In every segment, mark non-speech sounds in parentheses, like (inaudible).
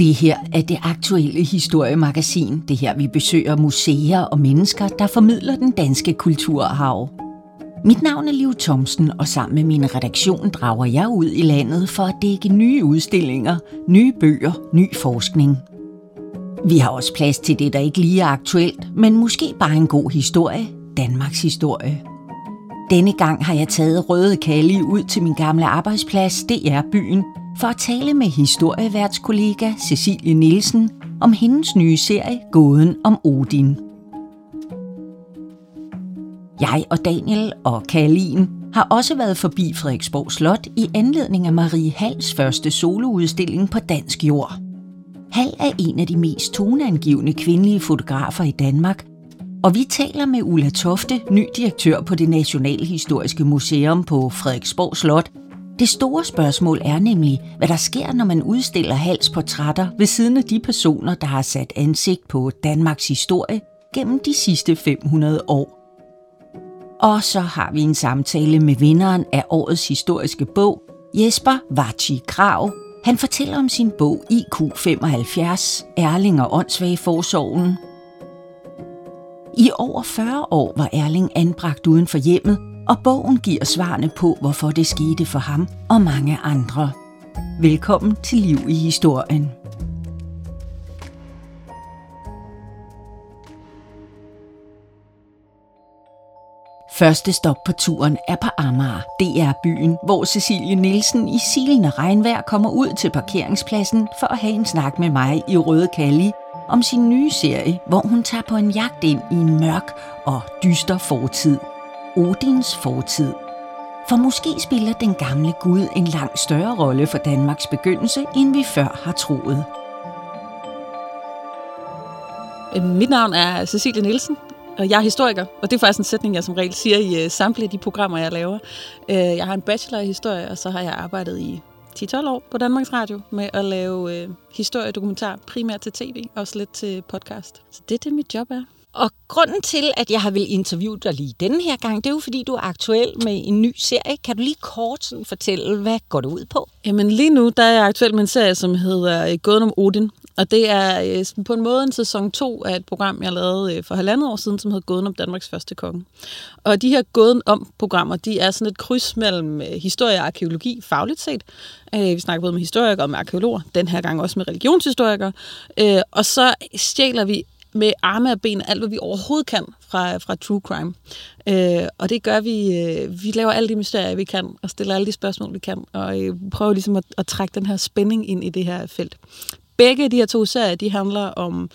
Det her er det aktuelle historiemagasin. Det her, vi besøger museer og mennesker, der formidler den danske kulturarv. Mit navn er Liv Thomsen, og sammen med min redaktion drager jeg ud i landet for at dække nye udstillinger, nye bøger, ny forskning. Vi har også plads til det, der ikke lige er aktuelt, men måske bare en god historie, Danmarks historie. Denne gang har jeg taget Røde Kalli ud til min gamle arbejdsplads, DR Byen, for at tale med historieværtskollega Cecilie Nielsen om hendes nye serie Gåden om Odin. Jeg og Daniel og Kalin har også været forbi Frederiksborg Slot i anledning af Marie Hals første soloudstilling på dansk jord. Hal er en af de mest toneangivende kvindelige fotografer i Danmark, og vi taler med Ulla Tofte, ny direktør på det Nationalhistoriske Museum på Frederiksborg Slot. Det store spørgsmål er nemlig, hvad der sker, når man udstiller halsportrætter ved siden af de personer, der har sat ansigt på Danmarks historie gennem de sidste 500 år. Og så har vi en samtale med vinderen af årets historiske bog, Jesper Vachi Krav. Han fortæller om sin bog IQ75, Erling og åndssvage forsorgen. I over 40 år var Erling anbragt uden for hjemmet, og bogen giver svarene på, hvorfor det skete for ham og mange andre. Velkommen til Liv i Historien. Første stop på turen er på Amager, er byen, hvor Cecilie Nielsen i silende regnvejr kommer ud til parkeringspladsen for at have en snak med mig i Røde Kalli om sin nye serie, hvor hun tager på en jagt ind i en mørk og dyster fortid. Odins fortid. For måske spiller den gamle gud en langt større rolle for Danmarks begyndelse, end vi før har troet. Øh, mit navn er Cecilie Nielsen, og jeg er historiker, og det er faktisk en sætning, jeg som regel siger i øh, samtlige af de programmer, jeg laver. Øh, jeg har en bachelor i historie, og så har jeg arbejdet i 10-12 år på Danmarks Radio med at lave historiedokumentar, primært til tv, og også lidt til podcast. Så det er det, mit job er. Og grunden til, at jeg har vil interviewe dig lige denne her gang, det er jo fordi, du er aktuel med en ny serie. Kan du lige kort sådan fortælle, hvad går det ud på? Jamen lige nu, der er jeg aktuel med en serie, som hedder øh, Gåden om Odin. Og det er øh, på en måde en sæson 2 af et program, jeg lavede øh, for halvandet år siden, som hedder Gåden om Danmarks første konge. Og de her Gåden om-programmer, de er sådan et kryds mellem historie og arkeologi, fagligt set. Vi snakker både med historikere og med arkeologer, den her gang også med religionshistorikere. Og så stjæler vi med arme og ben alt, hvad vi overhovedet kan fra, fra true crime. Øh, og det gør vi, øh, vi laver alle de mysterier, vi kan, og stiller alle de spørgsmål, vi kan, og øh, prøver ligesom at, at trække den her spænding ind i det her felt begge de her to serier, de handler om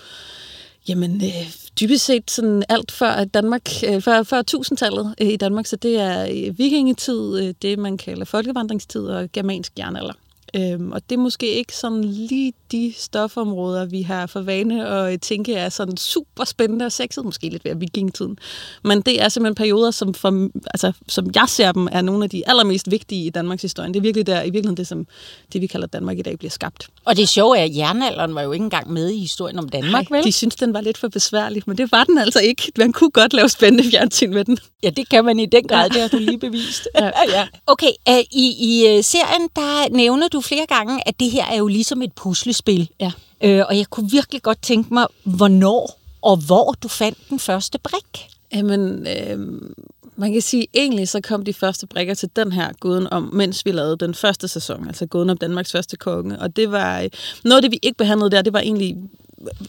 Jamen, øh, dybest set sådan alt før Danmark, øh, før, før tusindtallet øh, i Danmark, så det er øh, vikingetid, øh, det man kalder folkevandringstid og germansk jernalder. Øhm, og det er måske ikke sådan lige de stofområder, vi har for vane at tænke er sådan super spændende og sexet, måske lidt ved vikingetiden. Men det er simpelthen perioder, som, for, altså, som jeg ser dem, er nogle af de allermest vigtige i Danmarks historie. Det er virkelig der, i virkeligheden det, som det, vi kalder Danmark i dag, bliver skabt. Og det sjove er, at jernalderen var jo ikke engang med i historien om Danmark, Nej, vel? de synes, den var lidt for besværlig, men det var den altså ikke. Man kunne godt lave spændende fjernsyn med den. Ja, det kan man i den grad, ja. det har du lige bevist. ja. (laughs) ja. Okay, uh, i, i øh, serien, der nævner du flere gange, at det her er jo ligesom et puslespil. Ja. Øh, og jeg kunne virkelig godt tænke mig, hvornår og hvor du fandt den første brik. Jamen, øh, man kan sige, egentlig så kom de første brikker til den her gåden om, mens vi lavede den første sæson, altså gåden om Danmarks første konge. Og det var, øh, noget af det, vi ikke behandlede der, det var egentlig,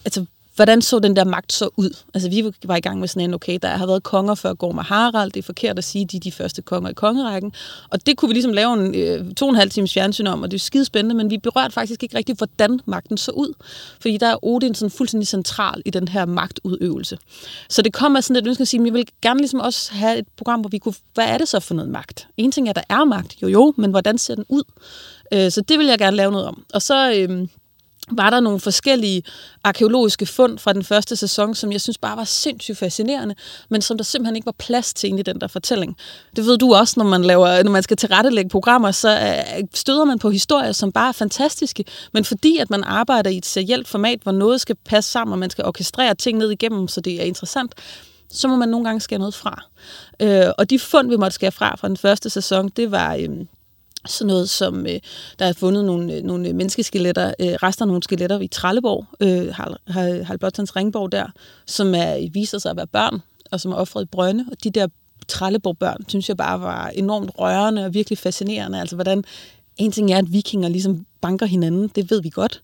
altså hvordan så den der magt så ud? Altså, vi var i gang med sådan en, okay, der har været konger før Gorm og Harald, det er forkert at sige, de er de første konger i kongerækken. Og det kunne vi ligesom lave en øh, to og en halv times fjernsyn om, og det er skide spændende, men vi berørte faktisk ikke rigtigt, hvordan magten så ud. Fordi der er Odin sådan fuldstændig central i den her magtudøvelse. Så det kommer sådan et ønske at sige, at vi vil gerne ligesom også have et program, hvor vi kunne, hvad er det så for noget magt? En ting er, at der er magt, jo jo, men hvordan ser den ud? Øh, så det vil jeg gerne lave noget om. Og så... Øh, var der nogle forskellige arkeologiske fund fra den første sæson, som jeg synes bare var sindssygt fascinerende, men som der simpelthen ikke var plads til i den der fortælling. Det ved du også, når man, laver, når man skal tilrettelægge programmer, så øh, støder man på historier, som bare er fantastiske, men fordi at man arbejder i et serielt format, hvor noget skal passe sammen, og man skal orkestrere ting ned igennem, så det er interessant, så må man nogle gange skære noget fra. Øh, og de fund, vi måtte skære fra fra den første sæson, det var... Øh, sådan noget som, øh, der er fundet nogle, øh, nogle menneskeskeletter, øh, rester af nogle skeletter i Trelleborg, øh, Harald Ringborg der, som er, viser sig at være børn, og som er offret i brønde. Og de der Trelleborg-børn, synes jeg bare var enormt rørende og virkelig fascinerende. Altså, hvordan en ting er, at vikinger ligesom banker hinanden, det ved vi godt.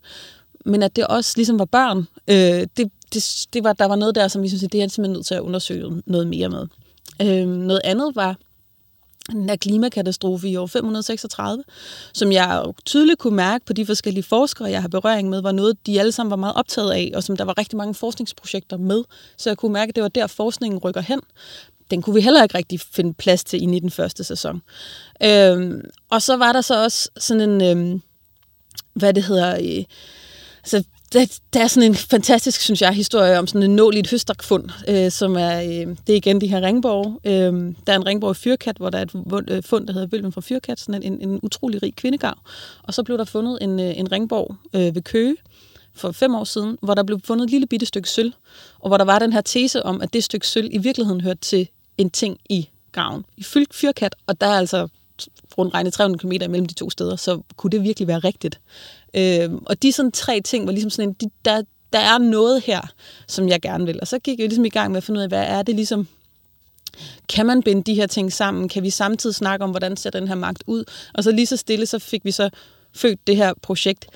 Men at det også ligesom var børn, øh, det, det, det var, der var noget der, som vi synes, det er simpelthen nødt til at undersøge noget mere med. Øh, noget andet var, den her klimakatastrofe i år 536, som jeg tydeligt kunne mærke på de forskellige forskere, jeg har berøring med, var noget, de alle sammen var meget optaget af, og som der var rigtig mange forskningsprojekter med. Så jeg kunne mærke, at det var der, forskningen rykker hen. Den kunne vi heller ikke rigtig finde plads til i den første sæson. Øhm, og så var der så også sådan en, øhm, hvad det hedder, øh, altså der, der er sådan en fantastisk, synes jeg, historie om sådan en nål i et høstakfund, øh, som er, øh, det er igen de her ringborg. Øh, der er en ringborg i Fyrkat, hvor der er et øh, fund, der hedder Vølven fra Fyrkat, sådan en, en utrolig rig kvindegav. Og så blev der fundet en, øh, en ringborg øh, ved Køge for fem år siden, hvor der blev fundet et lille bitte stykke sølv, og hvor der var den her tese om, at det stykke sølv i virkeligheden hørte til en ting i graven. I Fyrkat, og der er altså rundt regnet 300 km mellem de to steder, så kunne det virkelig være rigtigt. Øh, og de sådan tre ting var ligesom sådan en, de, der, der er noget her, som jeg gerne vil. Og så gik jeg ligesom i gang med at finde ud af, hvad er det ligesom, kan man binde de her ting sammen? Kan vi samtidig snakke om, hvordan ser den her magt ud? Og så lige så stille, så fik vi så født det her projekt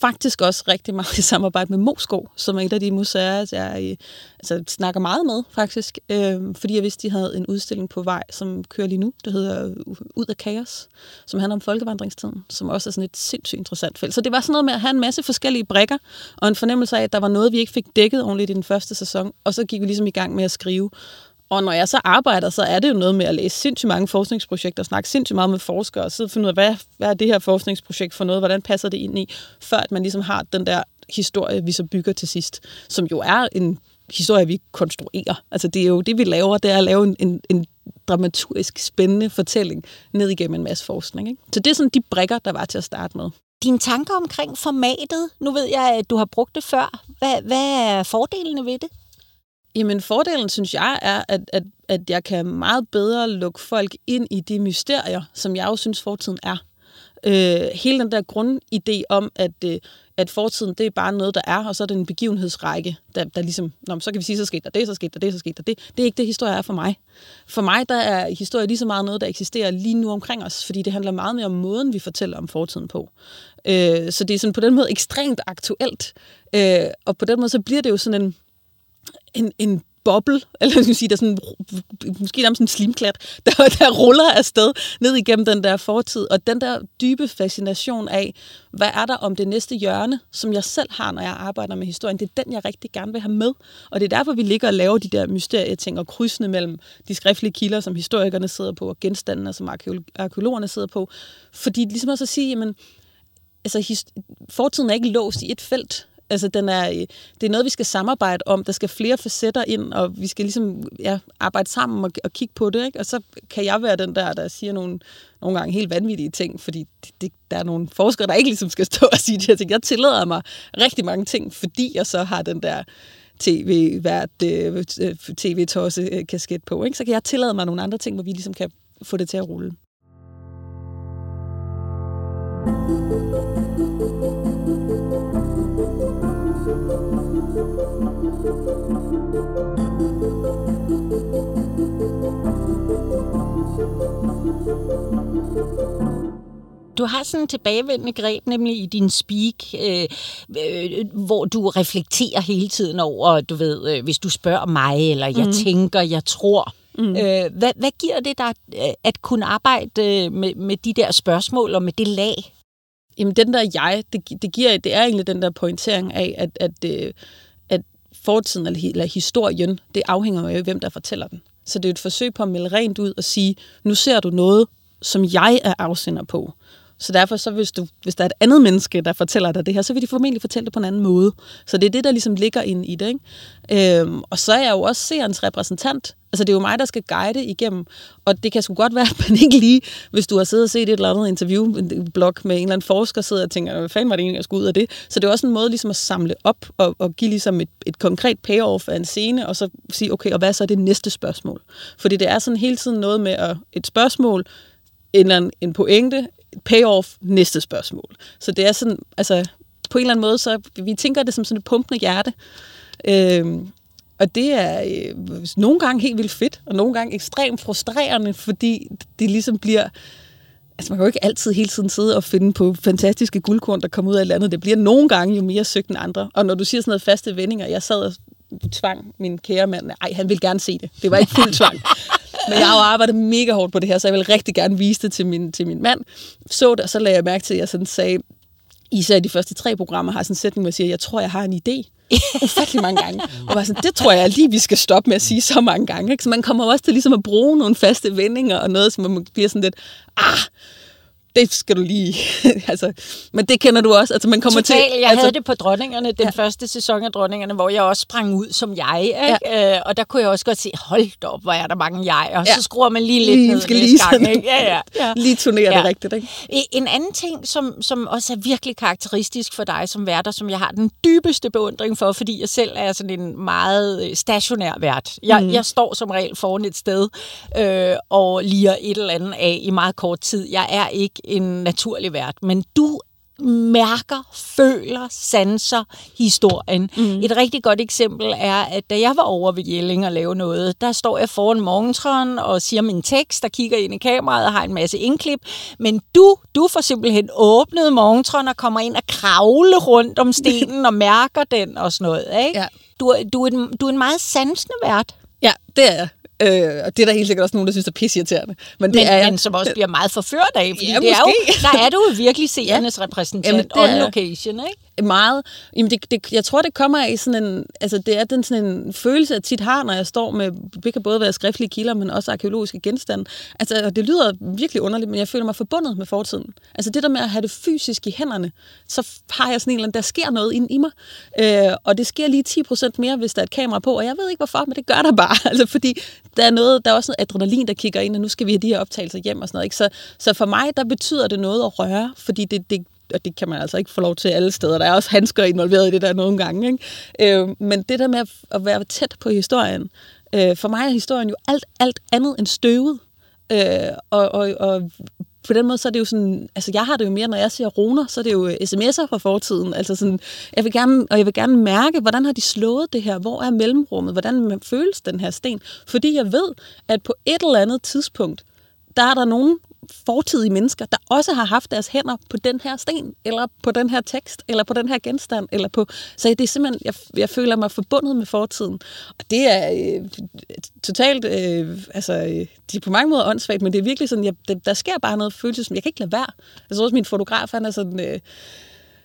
faktisk også rigtig meget i samarbejde med Moskov, som er et af de museer, jeg øh, altså, snakker meget med, faktisk. Øh, fordi jeg vidste, de havde en udstilling på vej, som kører lige nu, der hedder øh, Ud af kaos, som handler om folkevandringstiden, som også er sådan et sindssygt interessant felt. Så det var sådan noget med at have en masse forskellige brækker, og en fornemmelse af, at der var noget, vi ikke fik dækket ordentligt i den første sæson, og så gik vi ligesom i gang med at skrive. Og når jeg så arbejder, så er det jo noget med at læse sindssygt mange forskningsprojekter, snakke sindssygt meget med forskere, og så finde ud af, hvad, hvad er det her forskningsprojekt for noget, hvordan passer det ind i, før at man ligesom har den der historie, vi så bygger til sidst, som jo er en historie, vi konstruerer. Altså det er jo det, vi laver, det er at lave en, en, en dramaturgisk spændende fortælling ned igennem en masse forskning. Ikke? Så det er sådan de brikker, der var til at starte med. Dine tanker omkring formatet, nu ved jeg, at du har brugt det før. Hvad, hvad er fordelene ved det? Jamen fordelen, synes jeg, er, at, at, at jeg kan meget bedre lukke folk ind i de mysterier, som jeg jo synes, fortiden er. Øh, hele den der grundidé om, at, øh, at fortiden, det er bare noget, der er, og så er det en begivenhedsrække, der, der ligesom, Nå, så kan vi sige, så skete der det, så skete der det, så skete der det. Det er ikke det, historie er for mig. For mig, der er historie lige så meget noget, der eksisterer lige nu omkring os, fordi det handler meget mere om måden, vi fortæller om fortiden på. Øh, så det er sådan på den måde ekstremt aktuelt, øh, og på den måde, så bliver det jo sådan en, en, en boble, (laughs) eller skal sige, der er sådan, måske nærmest en slimklat, (laughs) der, der ruller afsted ned igennem den der fortid, og den der dybe fascination af, hvad er der om det næste hjørne, som jeg selv har, når jeg arbejder med historien, det er den, jeg rigtig gerne vil have med. Og det er derfor, vi ligger og laver de der mysterieting og krydsende mellem de skriftlige kilder, som historikerne sidder på, og genstandene, som arkeologerne sidder på. Fordi ligesom også at sige, jamen, altså, fortiden er ikke låst i et felt. Altså, den er, øh, det er noget, vi skal samarbejde om. Der skal flere facetter ind, og vi skal ligesom ja, arbejde sammen og, og kigge på det. Ikke? Og så kan jeg være den der, der siger nogle, nogle gange helt vanvittige ting, fordi det, det, der er nogle forskere, der ikke ligesom skal stå (laughs) og sige de her ting. Jeg tillader mig rigtig mange ting, fordi jeg så har den der tv-vært, øh, øh tv-tosse-kasket øh, på. Ikke? Så kan jeg tillade mig nogle andre ting, hvor vi ligesom kan få det til at rulle. Du har sådan en tilbagevendende greb, nemlig i din speak, øh, øh, hvor du reflekterer hele tiden over, du ved, øh, hvis du spørger mig, eller jeg mm. tænker, jeg tror. Mm. Øh, hvad, hvad giver det dig øh, at kunne arbejde øh, med, med de der spørgsmål og med det lag? Jamen, den der jeg, det, det giver, det er egentlig den der pointering af, at, at, øh, at fortiden eller, eller historien, det afhænger af, hvem der fortæller den. Så det er et forsøg på at melde rent ud og sige, nu ser du noget, som jeg er afsender på. Så derfor, så hvis, du, hvis der er et andet menneske, der fortæller dig det her, så vil de formentlig fortælle det på en anden måde. Så det er det, der ligesom ligger ind i det. Ikke? Øhm, og så er jeg jo også seerens repræsentant. Altså, det er jo mig, der skal guide igennem. Og det kan sgu godt være, (laughs) at man ikke lige, hvis du har siddet og set et eller andet interviewblog med en eller anden forsker, sidder og tænker, hvad fanden var det egentlig, jeg skulle ud af det? Så det er også en måde ligesom at samle op og, og give ligesom et, et konkret payoff af en scene, og så sige, okay, og hvad er så det næste spørgsmål? Fordi det er sådan hele tiden noget med at, et spørgsmål, en, eller anden, en pointe, payoff næste spørgsmål. Så det er sådan, altså på en eller anden måde, så vi tænker det som sådan et pumpende hjerte. Øh, og det er øh, nogle gange helt vildt fedt, og nogle gange ekstremt frustrerende, fordi det ligesom bliver... Altså man kan jo ikke altid hele tiden sidde og finde på fantastiske guldkorn, der kommer ud af landet. Det bliver nogle gange jo mere søgt end andre. Og når du siger sådan noget faste vendinger, jeg sad og tvang min kære mand. Nej, han ville gerne se det. Det var ikke fuld tvang. Men jeg har jo arbejdet mega hårdt på det her, så jeg vil rigtig gerne vise det til min, til min mand. Så det, og så lagde jeg mærke til, at jeg sådan sagde, især i de første tre programmer, har sådan en sætning, hvor jeg siger, jeg tror, jeg har en idé. (laughs) Ufattelig mange gange. Og var sådan, det tror jeg lige, vi skal stoppe med at sige så mange gange. Ikke? Så man kommer også til ligesom at bruge nogle faste vendinger og noget, som man bliver sådan lidt, ah, det skal du lige... (laughs) altså, men det kender du også. Altså, man kommer Total, til, jeg altså, havde det på Dronningerne, den ja. første sæson af Dronningerne, hvor jeg også sprang ud som jeg. Ikke? Ja. Øh, og der kunne jeg også godt se, hold da op, hvor er der mange jeg. Og ja. så skruer man lige lidt lige, ned skal lige gang. Ikke? Ja, ja. (laughs) ja. Lige turnere ja. det rigtigt. Ikke? En anden ting, som, som også er virkelig karakteristisk for dig som værter, som jeg har den dybeste beundring for, fordi jeg selv er sådan en meget øh, stationær vært. Jeg, mm. jeg står som regel foran et sted øh, og liger et eller andet af i meget kort tid. Jeg er ikke en naturlig vært, men du mærker, føler, sanser historien. Mm. Et rigtig godt eksempel er, at da jeg var over ved Jelling og lave noget, der står jeg foran morgentræen og siger min tekst, der kigger ind i kameraet og har en masse indklip. Men du, du får simpelthen åbnet morgentræen og kommer ind og kravle rundt om stenen og mærker den og sådan noget. Ikke? Ja. Du, du, er en, du er en meget sansende vært. Ja, det er jeg. Øh, og det er der helt sikkert også nogen, der synes er pisseirriterende. Men, det men, er jeg. men som også bliver meget forført af, fordi ja, det er jo, der (laughs) er du jo virkelig seernes ja. repræsentant Jamen, on location, ikke? Meget. Jamen det, det, jeg tror, det kommer af sådan en, altså det er den sådan en følelse, jeg tit har, når jeg står med, det kan både være skriftlige kilder, men også arkeologiske genstande. Altså det lyder virkelig underligt, men jeg føler mig forbundet med fortiden. Altså det der med at have det fysisk i hænderne, så har jeg sådan en eller anden, der sker noget ind i mig. Øh, og det sker lige 10% mere, hvis der er et kamera på, og jeg ved ikke hvorfor, men det gør der bare. (laughs) Altså fordi der er noget, der er også noget adrenalin, der kigger ind, og nu skal vi have de her optagelser hjem og sådan noget. Ikke? Så, så for mig, der betyder det noget at røre, fordi det, det, og det kan man altså ikke få lov til alle steder. Der er også handsker involveret i det der nogle gange. Ikke? Øh, men det der med at være tæt på historien, øh, for mig er historien jo alt, alt andet end støvet. Øh, og, og, og på den måde, så er det jo sådan, altså jeg har det jo mere, når jeg siger roner, så er det jo sms'er fra fortiden. Altså sådan, jeg vil gerne, og jeg vil gerne mærke, hvordan har de slået det her? Hvor er mellemrummet? Hvordan føles den her sten? Fordi jeg ved, at på et eller andet tidspunkt, der er der nogen, fortidige mennesker, der også har haft deres hænder på den her sten, eller på den her tekst, eller på den her genstand, eller på... Så det er simpelthen, jeg, jeg føler mig forbundet med fortiden. Og det er øh, totalt, øh, altså, det er på mange måder åndssvagt, men det er virkelig sådan, jeg, der, der sker bare noget følelse, som jeg kan ikke lade være. Altså også, min fotograf, han er sådan... Øh,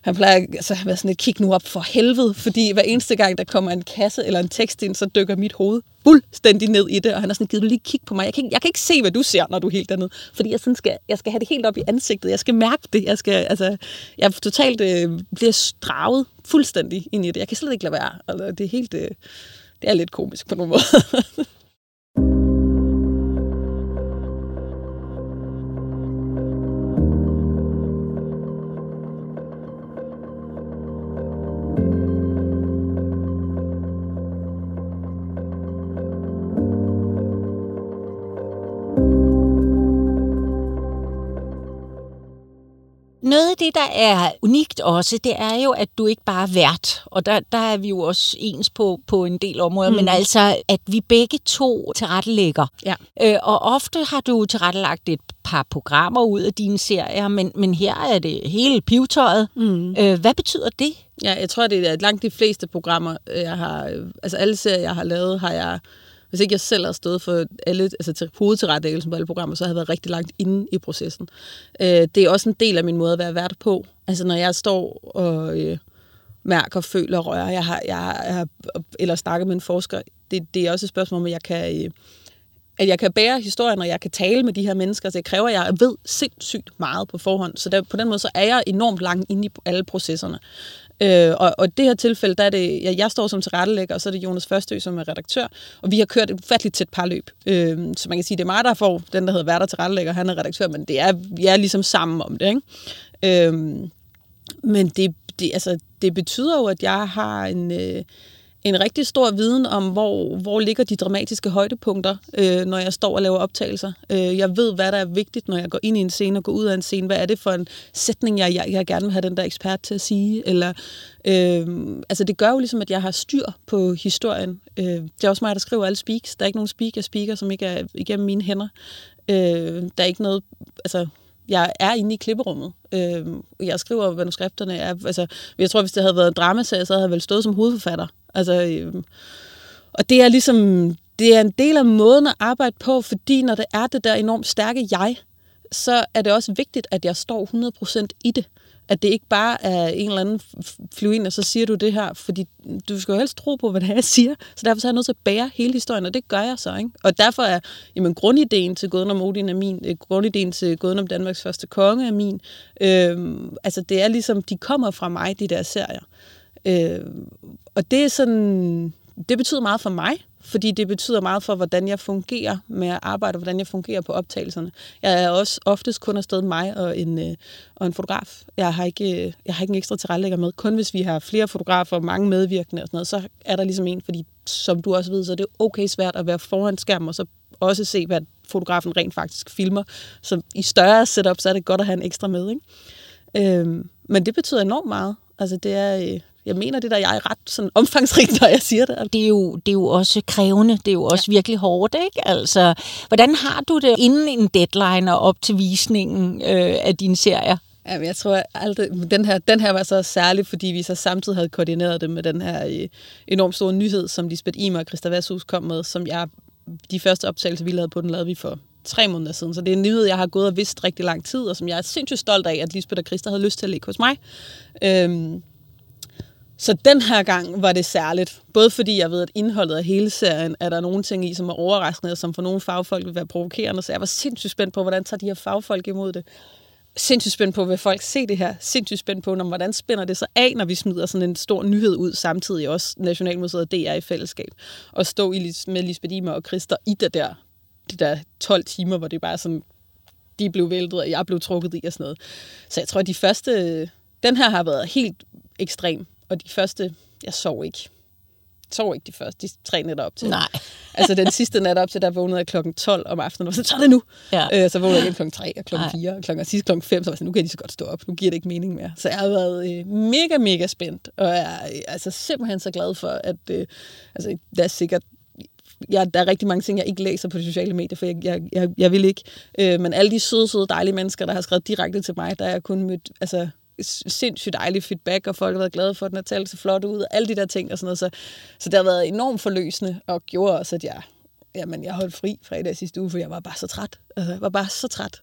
han plejer altså, at være sådan et kig nu op for helvede, fordi hver eneste gang, der kommer en kasse eller en tekst ind, så dykker mit hoved fuldstændig ned i det, og han er sådan givet du lige kig på mig. Jeg kan, ikke, jeg kan ikke se, hvad du ser, når du er helt dernede, fordi jeg, sådan skal, jeg skal have det helt op i ansigtet. Jeg skal mærke det. Jeg, skal, altså, jeg totalt øh, bliver stravet fuldstændig ind i det. Jeg kan slet ikke lade være. Altså, det er helt... Øh, det er lidt komisk på nogle måder. (laughs) Noget af det, der er unikt også, det er jo, at du ikke bare er vært, og der, der er vi jo også ens på, på en del områder, mm. men altså, at vi begge to tilrettelægger. Ja. Øh, og ofte har du tilrettelagt et par programmer ud af dine serier, men, men her er det hele pivtøjet. Mm. Øh, hvad betyder det? Ja, jeg tror, det er langt de fleste programmer, jeg har, altså alle serier, jeg har lavet, har jeg hvis ikke jeg selv har stået for alle, altså til hovedtilrettelæggelsen på alle programmer, så har jeg været rigtig langt inde i processen. Øh, det er også en del af min måde at være vært på. Altså når jeg står og øh, mærker, føler rører, jeg har, jeg har, eller snakker med en forsker, det, det er også et spørgsmål om, at jeg kan... Øh, at jeg kan bære historien, og jeg kan tale med de her mennesker, så det kræver, at jeg ved sindssygt meget på forhånd. Så der, på den måde, så er jeg enormt langt inde i alle processerne. Øh, og, og det her tilfælde, der er det, ja, jeg står som tilrettelægger, og så er det Jonas Førstø, som er redaktør, og vi har kørt et ufatteligt tæt parløb. Øh, så man kan sige, det er mig, der får den, der hedder værter tilrettelægger, han er redaktør, men det er, vi er ligesom sammen om det. Ikke? Øh, men det, det, altså, det betyder jo, at jeg har en... Øh, en rigtig stor viden om, hvor, hvor ligger de dramatiske højdepunkter, øh, når jeg står og laver optagelser. Øh, jeg ved, hvad der er vigtigt, når jeg går ind i en scene og går ud af en scene. Hvad er det for en sætning, jeg, jeg, jeg gerne vil have den der ekspert til at sige? Eller, øh, altså det gør jo ligesom, at jeg har styr på historien. Øh, det er også mig, der skriver alle speaks. Der er ikke nogen speak, jeg speaker, som ikke er igennem mine hænder. Øh, der er ikke noget... Altså, jeg er inde i klipperummet. Øh, jeg skriver manuskripterne. Jeg, altså, jeg tror, hvis det havde været en dramaserie, så havde jeg vel stået som hovedforfatter. Altså, øh, og det er ligesom, det er en del af måden at arbejde på, fordi når det er det der enormt stærke jeg, så er det også vigtigt, at jeg står 100% i det. At det ikke bare er en eller anden flyve og så siger du det her, fordi du skal jo helst tro på, hvad det er, jeg siger. Så derfor så er jeg nødt til at bære hele historien, og det gør jeg så. Ikke? Og derfor er jamen, grundideen til Gåden om Odin er min, øh, grundideen til Gåden om Danmarks første konge er min. Øh, altså det er ligesom, de kommer fra mig, de der serier. Øh, og det er sådan, det betyder meget for mig, fordi det betyder meget for, hvordan jeg fungerer med at arbejde, og hvordan jeg fungerer på optagelserne. Jeg er også oftest kun afsted mig og en, øh, og en fotograf. Jeg har, ikke, øh, jeg har ikke en ekstra tilrettelægger med. Kun hvis vi har flere fotografer og mange medvirkende og sådan noget, så er der ligesom en, fordi som du også ved, så er det okay svært at være foran skærmen, og så også se, hvad fotografen rent faktisk filmer. Så i større setup, så er det godt at have en ekstra med. Ikke? Øhm, men det betyder enormt meget. Altså det er, øh, jeg mener det der, jeg er ret sådan omfangsrigt, (laughs) når jeg siger det. Det er jo, det er jo også krævende, det er jo også ja. virkelig hårdt, ikke? Altså, hvordan har du det inden en deadline og op til visningen øh, af dine serier? Jamen, jeg tror aldrig, den her, den her var så særlig, fordi vi så samtidig havde koordineret det med den her øh, enormt store nyhed, som Lisbeth Imer og Christa Vasshus kom med, som jeg, de første optagelser, vi lavede på den, lavede vi for tre måneder siden. Så det er en nyhed, jeg har gået og vidst rigtig lang tid, og som jeg er sindssygt stolt af, at Lisbeth og Christa havde lyst til at ligge hos mig. Øhm, så den her gang var det særligt. Både fordi jeg ved, at indholdet af hele serien er der nogle ting i, som er overraskende, og som for nogle fagfolk vil være provokerende. Så jeg var sindssygt spændt på, hvordan tager de her fagfolk imod det. Sindssygt spændt på, hvad folk ser det her. Sindssygt spændt på, når, hvordan spænder det sig af, når vi smider sådan en stor nyhed ud samtidig også Nationalmuseet og DR i fællesskab. Og stå i, med Lisbeth Imer og Christer i det der, det der 12 timer, hvor det bare sådan, de blev væltet, og jeg blev trukket i og sådan noget. Så jeg tror, at de første, den her har været helt ekstrem og de første, jeg sov ikke. Jeg sov ikke de første, de tre nætter op til. Nej. (laughs) altså den sidste nat op til, der vågnede jeg klokken 12 om aftenen, og så tager det nu. Ja. Øh, så vågnede jeg igen klokken 3 og klokken 4 og klokken, sidst klokken 5, så var jeg sådan, nu kan de så godt stå op, nu giver det ikke mening mere. Så jeg har været øh, mega, mega spændt, og jeg er øh, altså, simpelthen så glad for, at øh, altså, der er sikkert jeg, der er rigtig mange ting, jeg ikke læser på de sociale medier, for jeg, jeg, jeg, jeg vil ikke. Øh, men alle de søde, søde, dejlige mennesker, der har skrevet direkte til mig, der er jeg kun mødt altså, sindssygt dejlig feedback, og folk har været glade for, at den har talt så flot ud, og alle de der ting og sådan noget. Så, så det har været enormt forløsende, og gjorde også, at jeg, jamen, jeg holdt fri fredag sidste uge, for jeg var bare så træt. Altså, jeg var bare så træt.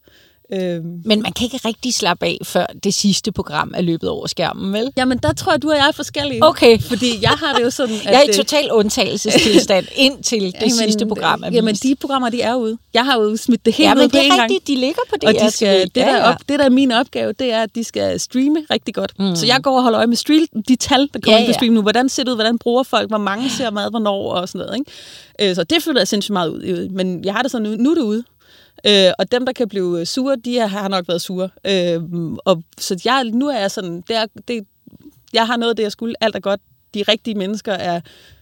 Øhm. Men man kan ikke rigtig slappe af, før det sidste program er løbet over skærmen, vel? Jamen, der tror jeg, du og jeg er forskellige. Okay. Fordi jeg har det jo sådan, at... (laughs) jeg er i total undtagelsestilstand (laughs) indtil det jamen, sidste program er vist. Jamen, de programmer, de er ude. Jeg har jo smidt det hele ja, ud på en rigtigt, de ligger på det og de skal, det, der ja, ja. Op, det, der er min opgave, det er, at de skal streame rigtig godt. Mm. Så jeg går og holder øje med stream, de tal, der kommer ja, ind på stream nu. Hvordan ser det ud? Hvordan bruger folk? Hvor mange ser mad? Hvornår? Og sådan noget. Ikke? Øh, så det føler jeg sindssygt meget ud. Men jeg har det sådan, nu, nu er det ude. Øh, og dem, der kan blive sure, de har nok været sure. Øh, og, så jeg, nu er jeg sådan, det er, det, jeg har noget af det, jeg skulle. Alt er godt. De rigtige mennesker er,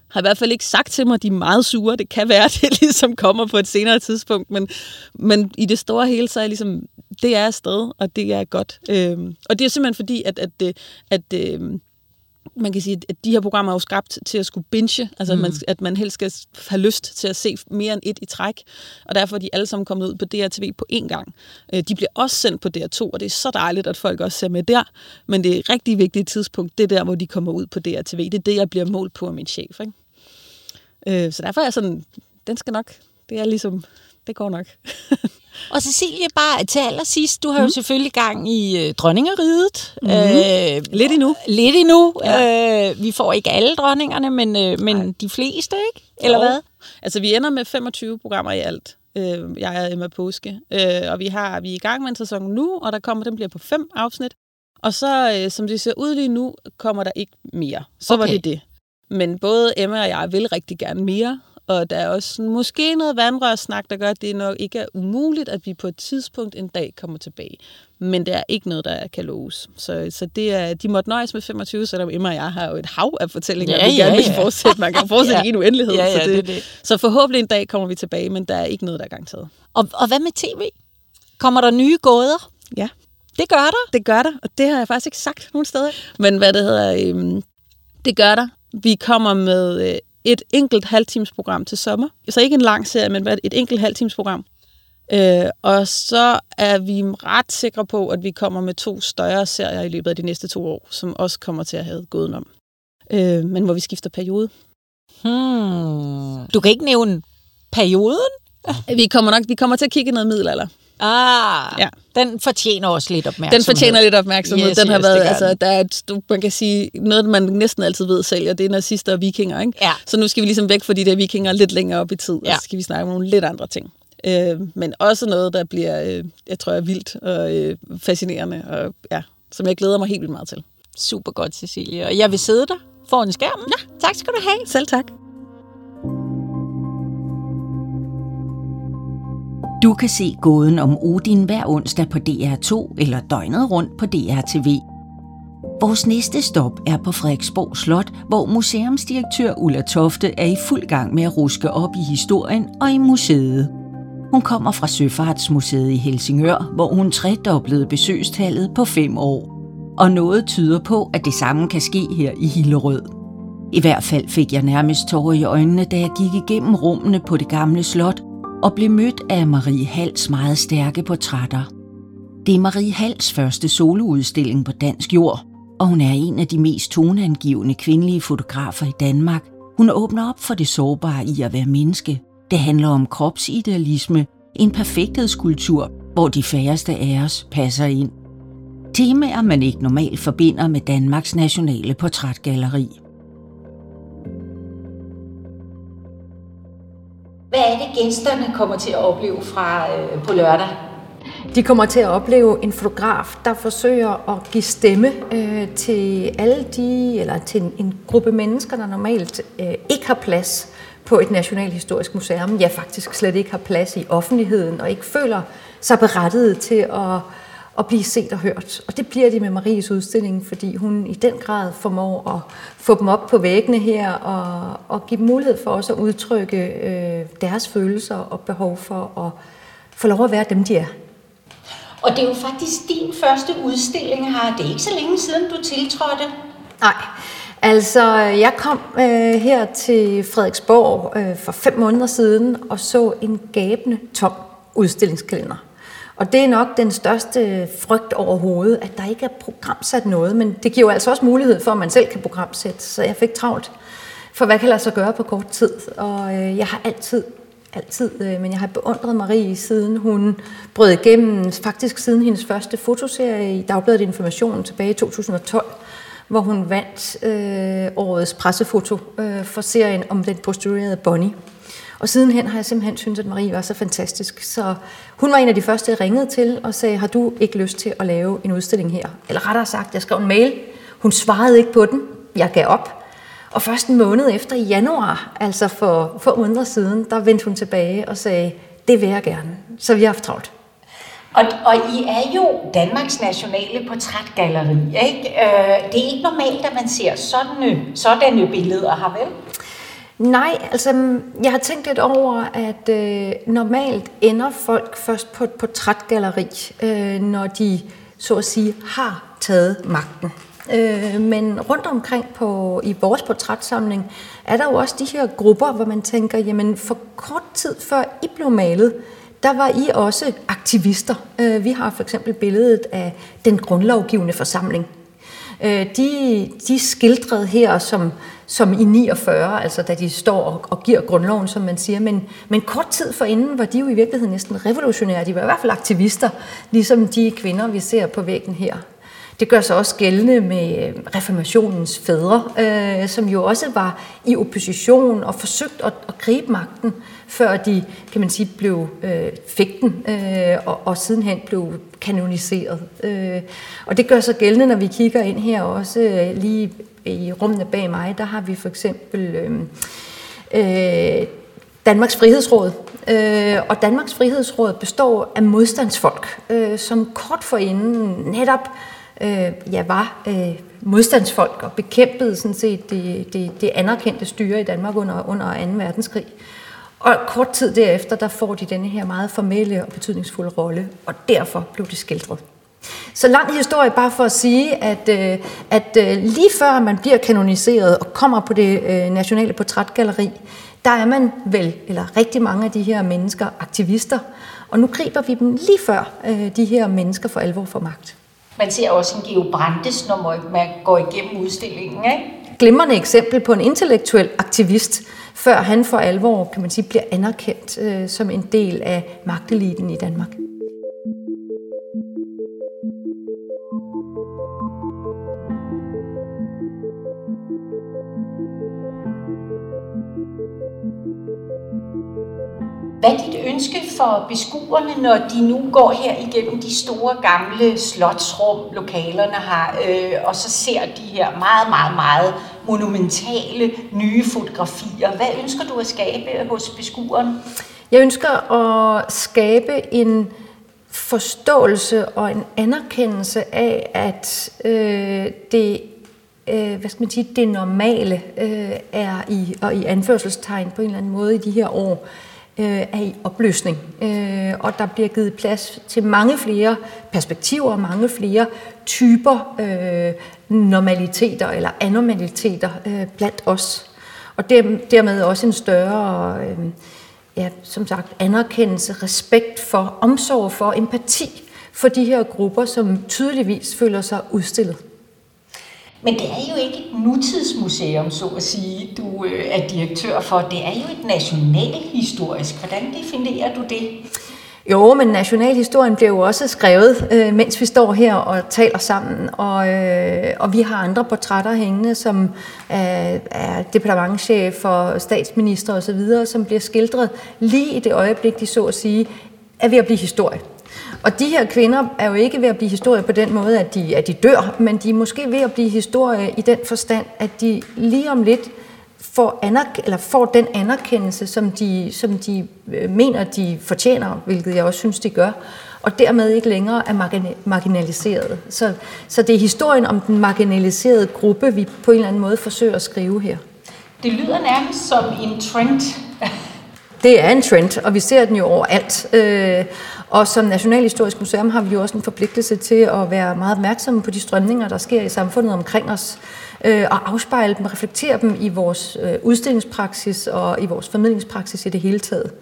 har i hvert fald ikke sagt til mig, at de er meget sure. Det kan være, at (laughs) det ligesom kommer på et senere tidspunkt. Men, men i det store hele, så er jeg ligesom, det er afsted, og det er godt. Øh, og det er simpelthen fordi, at, at, at, at øh, man kan sige, at de her programmer er jo skabt til at skulle binge, altså mm. at, man, at man helst skal have lyst til at se mere end et i træk, og derfor er de alle sammen kommet ud på DRTV på én gang. Øh, de bliver også sendt på DR2, og det er så dejligt, at folk også ser med der, men det er et rigtig vigtigt tidspunkt, det er der, hvor de kommer ud på DRTV. Det er det, jeg bliver målt på af min chef. Ikke? Øh, så derfor er jeg sådan, den skal nok, det er ligesom, det går nok. (laughs) Og Cecilie, bare til allersidst, du har mm. jo selvfølgelig gang i øh, dronningeriget. Mm. Øh, lidt endnu. Lidt endnu. Ja. Øh, vi får ikke alle dronningerne, men, øh, men de fleste, ikke? Eller jo. hvad? Altså, vi ender med 25 programmer i alt. Øh, jeg er Emma Påske. Øh, og vi, har, vi er i gang med en sæson nu, og der kommer, den bliver på fem afsnit. Og så, øh, som det ser ud lige nu, kommer der ikke mere. Så okay. var det det. Men både Emma og jeg vil rigtig gerne mere, Og der er også måske noget vandrørssnak, der gør, at det nok ikke er umuligt, at vi på et tidspunkt en dag kommer tilbage. Men det er ikke noget, der kan loves. Så, så det er, de måtte nøjes med 25, selvom Emma og jeg har jo et hav af fortællinger, ja, vi ja, gerne vil ja. fortsætte. Man kan fortsætte ja. i en uendelighed. Ja, ja, så, det, det, det. så forhåbentlig en dag kommer vi tilbage, men der er ikke noget, der er garanteret. Og, og hvad med tv? Kommer der nye gåder? Ja. Det gør der? Det gør der, og det har jeg faktisk ikke sagt nogen steder. Men hvad det hedder, øhm, det gør der. Vi kommer med øh, et enkelt halvtimesprogram til sommer. Så ikke en lang serie, men et enkelt halvtimesprogram. Øh, og så er vi ret sikre på, at vi kommer med to større serier i løbet af de næste to år, som også kommer til at have gåden om. Øh, men hvor vi skifter periode. Hmm. Du kan ikke nævne perioden? vi kommer nok vi kommer til at kigge noget middelalder. Ah, ja. den fortjener også lidt opmærksomhed. Den fortjener lidt opmærksomhed. Yes, den har yes, været, altså, der er et, man kan sige, noget, man næsten altid ved sælger, det er nazister og vikinger. Ikke? Ja. Så nu skal vi ligesom væk fra de der vikinger lidt længere op i tid, ja. og så skal vi snakke om nogle lidt andre ting. Øh, men også noget, der bliver, øh, jeg tror, er vildt og øh, fascinerende, og ja, som jeg glæder mig helt vildt meget til. Super godt, Cecilie. Og jeg vil sidde der foran skærmen. Ja. Tak skal du have. Selv tak. Du kan se gåden om Odin hver onsdag på DR2 eller døgnet rundt på DRTV. Vores næste stop er på Frederiksborg Slot, hvor museumsdirektør Ulla Tofte er i fuld gang med at ruske op i historien og i museet. Hun kommer fra Søfartsmuseet i Helsingør, hvor hun tredoblede besøgstallet på fem år. Og noget tyder på, at det samme kan ske her i Hillerød. I hvert fald fik jeg nærmest tårer i øjnene, da jeg gik igennem rummene på det gamle slot og blev mødt af Marie Hals meget stærke portrætter. Det er Marie Hals første soloudstilling på dansk jord, og hun er en af de mest toneangivende kvindelige fotografer i Danmark. Hun åbner op for det sårbare i at være menneske. Det handler om kropsidealisme, en perfekthedskultur, hvor de færreste af os passer ind. Temaer, man ikke normalt forbinder med Danmarks nationale portrætgalleri. Hvad er det, gæsterne kommer til at opleve fra øh, på lørdag? De kommer til at opleve en fotograf, der forsøger at give stemme øh, til alle de, eller til en, en gruppe mennesker, der normalt øh, ikke har plads på et nationalhistorisk museum. Ja, faktisk slet ikke har plads i offentligheden, og ikke føler sig berettiget til at at blive set og hørt. Og det bliver de med Maries udstilling, fordi hun i den grad formår at få dem op på væggene her og, og give dem mulighed for også at udtrykke øh, deres følelser og behov for at få lov at være dem, de er. Og det er jo faktisk din første udstilling her. Det er ikke så længe siden, du tiltrådte. Nej, altså jeg kom øh, her til Frederiksborg øh, for fem måneder siden og så en gabende tom udstillingskalender. Og det er nok den største frygt overhovedet, at der ikke er programsat noget, men det giver jo altså også mulighed for, at man selv kan programsætte, så jeg fik travlt. For hvad kan lade sig gøre på kort tid? Og øh, jeg har altid, altid, øh, men jeg har beundret Marie siden hun brød igennem, faktisk siden hendes første fotoserie i Dagbladet Information tilbage i 2012, hvor hun vandt øh, årets pressefoto øh, for serien om den posturerede Bonnie. Og sidenhen har jeg simpelthen syntes, at Marie var så fantastisk. Så hun var en af de første, jeg ringede til og sagde, har du ikke lyst til at lave en udstilling her? Eller rettere sagt, jeg skrev en mail. Hun svarede ikke på den. Jeg gav op. Og først en måned efter i januar, altså for få måneder siden, der vendte hun tilbage og sagde, det vil jeg gerne. Så vi har haft travlt. Og, og I er jo Danmarks nationale portrætgalleri, ikke? Øh, det er ikke normalt, at man ser sådanne, øh, sådanne billeder her, vel? Nej, altså mm, jeg har tænkt lidt over, at øh, normalt ender folk først på et portrætgalleri, øh, når de så at sige har taget magten. Øh, men rundt omkring på, i vores portrætsamling er der jo også de her grupper, hvor man tænker, jamen for kort tid før I blev malet, der var I også aktivister. Øh, vi har for eksempel billedet af den grundlovgivende forsamling. Øh, de, de skildrede her som som i 49, altså da de står og, og giver grundloven, som man siger. Men, men kort tid forinden var de jo i virkeligheden næsten revolutionære. De var i hvert fald aktivister, ligesom de kvinder, vi ser på væggen her. Det gør sig også gældende med øh, reformationens fædre, øh, som jo også var i opposition og forsøgt at, at gribe magten, før de, kan man sige, blev, øh, fik den, øh, og, og sidenhen blev kanoniseret. Øh, og det gør sig gældende, når vi kigger ind her også øh, lige i rummene bag mig, der har vi for eksempel øh, øh, Danmarks Frihedsråd. Øh, og Danmarks Frihedsråd består af modstandsfolk, øh, som kort forinden netop øh, øh, ja, var øh, modstandsfolk og bekæmpede sådan set det, det, det anerkendte styre i Danmark under, under 2. verdenskrig. Og kort tid derefter, der får de denne her meget formelle og betydningsfulde rolle, og derfor blev det skildret. Så lang historie bare for at sige, at, øh, at øh, lige før man bliver kanoniseret og kommer på det øh, nationale portrætgalleri, der er man vel, eller rigtig mange af de her mennesker, aktivister. Og nu griber vi dem lige før de her mennesker for alvor for magt. Man ser også en Geo Brandes, når man går igennem udstillingen, ikke? Glimrende eksempel på en intellektuel aktivist, før han for alvor, kan man sige, bliver anerkendt øh, som en del af magteliten i Danmark. Hvad er dit ønske for beskuerne, når de nu går her igennem de store gamle slotsrum, lokalerne har, øh, og så ser de her meget, meget, meget monumentale nye fotografier? Hvad ønsker du at skabe hos beskueren? Jeg ønsker at skabe en forståelse og en anerkendelse af, at øh, det øh, hvad skal man sige, det normale øh, er i, og i anførselstegn på en eller anden måde i de her år, øh, Øh, er i opløsning. Øh, og der bliver givet plads til mange flere perspektiver, mange flere typer øh, normaliteter eller anormaliteter øh, blandt os. Og dermed også en større, øh, ja, som sagt, anerkendelse, respekt for, omsorg for, empati for de her grupper, som tydeligvis føler sig udstillet. Men det er jo ikke et nutidsmuseum, så at sige, du øh, er direktør for. Det er jo et nationalhistorisk. Hvordan definerer du det? Jo, men nationalhistorien bliver jo også skrevet, øh, mens vi står her og taler sammen. Og, øh, og vi har andre portrætter hængende, som er, er departementchef og statsminister osv., som bliver skildret lige i det øjeblik, de så at sige, er ved at blive historie. Og de her kvinder er jo ikke ved at blive historie på den måde, at de, at de dør, men de er måske ved at blive historie i den forstand, at de lige om lidt får, anerk- eller får den anerkendelse, som de, som de øh, mener, de fortjener, hvilket jeg også synes, de gør, og dermed ikke længere er margin- marginaliseret. Så, så det er historien om den marginaliserede gruppe, vi på en eller anden måde forsøger at skrive her. Det lyder nærmest som en trend. det er en trend, og vi ser den jo overalt. Øh, og som Nationalhistorisk Museum har vi jo også en forpligtelse til at være meget opmærksomme på de strømninger, der sker i samfundet omkring os, øh, og afspejle dem, reflektere dem i vores øh, udstillingspraksis og i vores formidlingspraksis i det hele taget.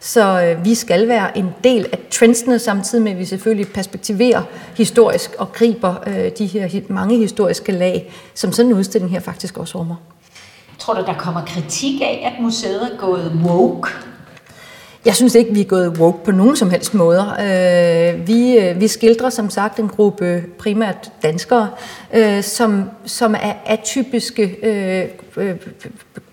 Så øh, vi skal være en del af trendsene, samtidig med at vi selvfølgelig perspektiverer historisk og griber øh, de her mange historiske lag, som sådan en udstilling her faktisk også rummer. Tror du, der kommer kritik af, at museet er gået woke? Jeg synes ikke, vi er gået woke på nogen som helst måder. Øh, vi, øh, vi skildrer som sagt en gruppe primært danskere, øh, som, som er atypiske øh, øh,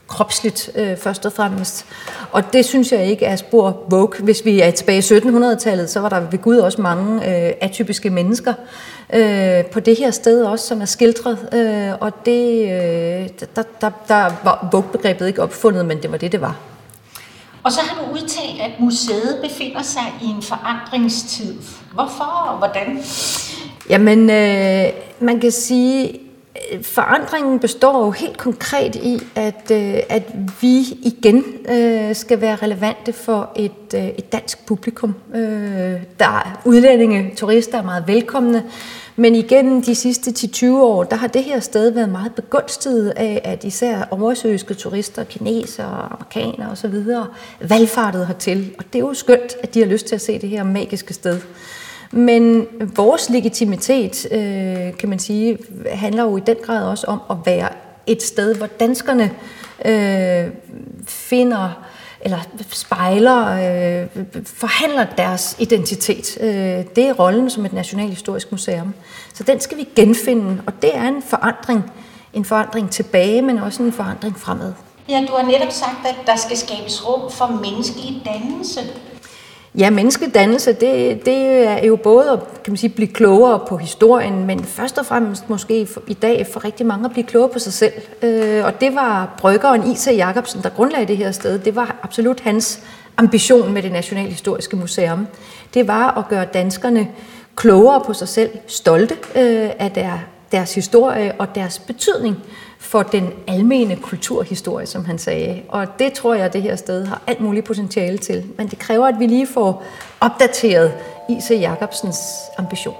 kropsligt først og fremmest. Og det synes jeg ikke er spor woke. Hvis vi er tilbage i 1700-tallet, så var der ved Gud også mange atypiske mennesker på det her sted også, som er skildret. og det, der, der, der var woke-begrebet ikke opfundet, men det var det, det var. Og så har du udtalt, at museet befinder sig i en forandringstid. Hvorfor og hvordan? Jamen, øh, man kan sige, Øh, forandringen består jo helt konkret i, at, øh, at vi igen øh, skal være relevante for et, øh, et dansk publikum. Øh, der er udlændinge, turister er meget velkomne, men igennem de sidste 10-20 år, der har det her sted været meget begunstiget af, at især oversøiske turister, kinesere, amerikanere osv. valgfartet hertil. Og det er jo skønt, at de har lyst til at se det her magiske sted. Men vores legitimitet, øh, kan man sige, handler jo i den grad også om at være et sted, hvor danskerne øh, finder eller spejler, øh, forhandler deres identitet. Øh, det er rollen som et nationalhistorisk museum. Så den skal vi genfinde, og det er en forandring. En forandring tilbage, men også en forandring fremad. Ja, du har netop sagt, at der skal skabes rum for menneskelig dannelse. Ja, menneskedannelse, det, det er jo både at kan man sige, blive klogere på historien, men først og fremmest måske i dag for rigtig mange at blive klogere på sig selv. Øh, og det var bryggeren Isa Jacobsen, der grundlagde det her sted. Det var absolut hans ambition med det Nationalhistoriske Museum. Det var at gøre danskerne klogere på sig selv, stolte øh, af der, deres historie og deres betydning for den almene kulturhistorie, som han sagde. Og det tror jeg, at det her sted har alt muligt potentiale til. Men det kræver, at vi lige får opdateret I.C. Jacobsens ambition.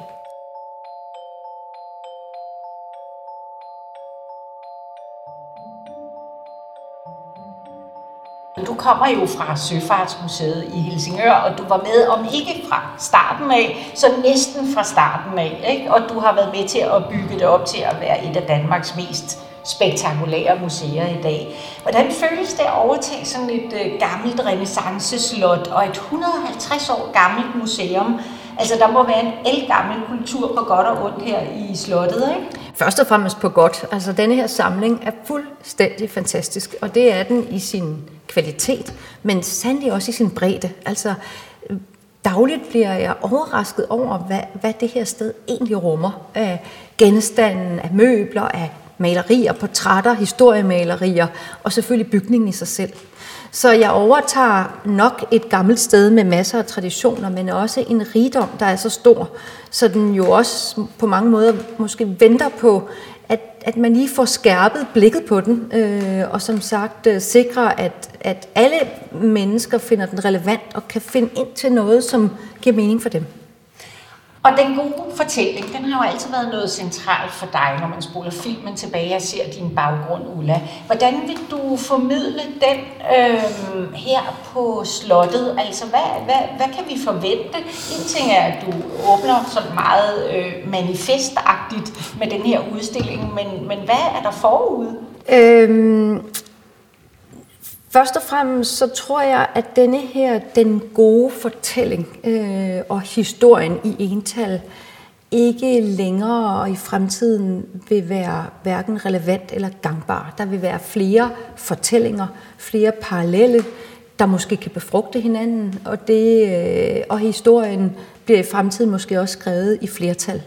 Du kommer jo fra Søfartsmuseet i Helsingør, og du var med, om ikke fra starten af, så næsten fra starten af. Ikke? Og du har været med til at bygge det op til at være et af Danmarks mest spektakulære museer i dag. Hvordan føles det at overtage sådan et øh, gammelt renaissanceslot og et 150 år gammelt museum? Altså, der må være en elgammel kultur på godt og ondt her i slottet, ikke? Først og fremmest på godt. Altså, denne her samling er fuldstændig fantastisk, og det er den i sin kvalitet, men sandelig også i sin bredde. Altså, dagligt bliver jeg overrasket over, hvad, hvad det her sted egentlig rummer af genstanden, af møbler, af malerier, portrætter, historiemalerier og selvfølgelig bygningen i sig selv. Så jeg overtager nok et gammelt sted med masser af traditioner, men også en rigdom, der er så stor, så den jo også på mange måder måske venter på, at, at man lige får skærpet blikket på den, øh, og som sagt øh, sikrer, at, at alle mennesker finder den relevant og kan finde ind til noget, som giver mening for dem. Og den gode fortælling, den har jo altid været noget centralt for dig, når man spoler filmen tilbage og ser din baggrund, Ulla. Hvordan vil du formidle den øh, her på slottet? Altså, hvad, hvad, hvad kan vi forvente? En ting er, at du åbner sådan meget øh, manifestagtigt med den her udstilling, men, men hvad er der forud? Øhm, Først og fremmest så tror jeg, at denne her, den gode fortælling øh, og historien i ental, ikke længere og i fremtiden vil være hverken relevant eller gangbar. Der vil være flere fortællinger, flere parallelle, der måske kan befrugte hinanden, og, det, øh, og historien bliver i fremtiden måske også skrevet i flertal.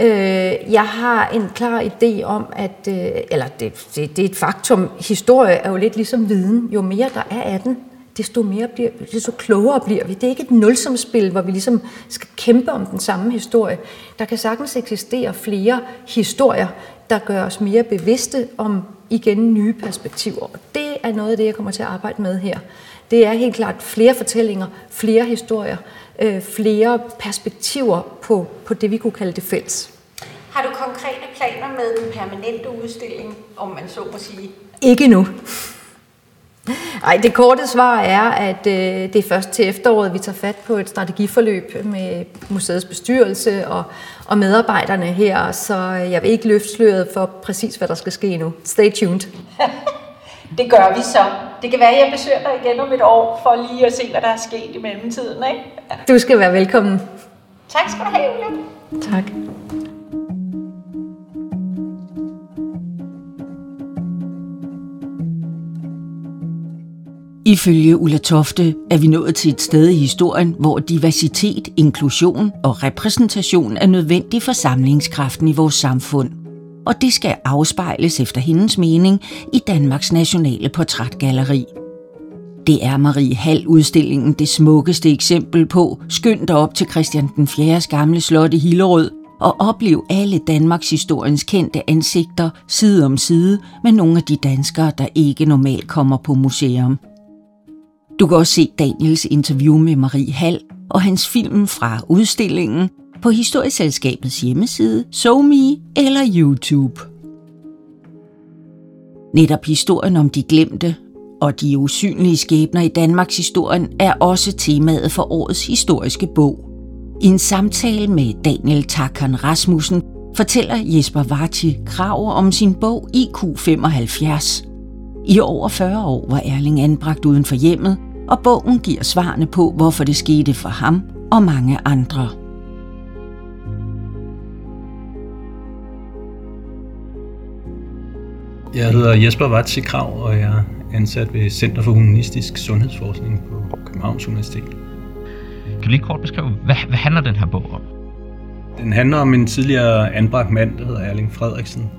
Øh, jeg har en klar idé om, at, øh, eller det, det, det er et faktum, historie er jo lidt ligesom viden. Jo mere der er af den, desto, mere bliver, desto klogere bliver vi. Det er ikke et nulsumspil, hvor vi ligesom skal kæmpe om den samme historie. Der kan sagtens eksistere flere historier, der gør os mere bevidste om igen nye perspektiver. Og det er noget af det, jeg kommer til at arbejde med her. Det er helt klart flere fortællinger, flere historier, øh, flere perspektiver på, på det, vi kunne kalde det fælles. Har du konkrete planer med den permanente udstilling, om man så må sige? Ikke nu. Ej, det korte svar er, at øh, det er først til efteråret, vi tager fat på et strategiforløb med museets bestyrelse og, og medarbejderne her, så jeg vil ikke løfte sløret for præcis, hvad der skal ske nu. Stay tuned. (laughs) det gør vi så. Det kan være, at jeg besøger dig igen om et år, for lige at se, hvad der er sket i mellemtiden. Ikke? Du skal være velkommen. Tak skal du have, Julia. Tak. Ifølge Ulla Tofte er vi nået til et sted i historien, hvor diversitet, inklusion og repræsentation er nødvendig for samlingskraften i vores samfund. Og det skal afspejles efter hendes mening i Danmarks Nationale Portrætgalleri. Det er Marie Hall udstillingen det smukkeste eksempel på. Skynd dig op til Christian den 4. gamle slot i Hillerød og oplev alle Danmarks historiens kendte ansigter side om side med nogle af de danskere, der ikke normalt kommer på museum. Du kan også se Daniels interview med Marie Hall og hans film fra udstillingen på Historieselskabets hjemmeside, SoMe eller YouTube. Netop historien om de glemte og de usynlige skæbner i Danmarks historien er også temaet for årets historiske bog. I en samtale med Daniel Takan Rasmussen fortæller Jesper Varti Krav om sin bog IQ75. I over 40 år var Erling anbragt uden for hjemmet, og bogen giver svarene på, hvorfor det skete for ham og mange andre. Jeg hedder Jesper Vatsi Krav, og jeg er ansat ved Center for Humanistisk Sundhedsforskning på Københavns Universitet. lige kort beskrive, hvad, hvad handler den her bog om? Den handler om en tidligere anbragt mand, der hedder Erling Frederiksen.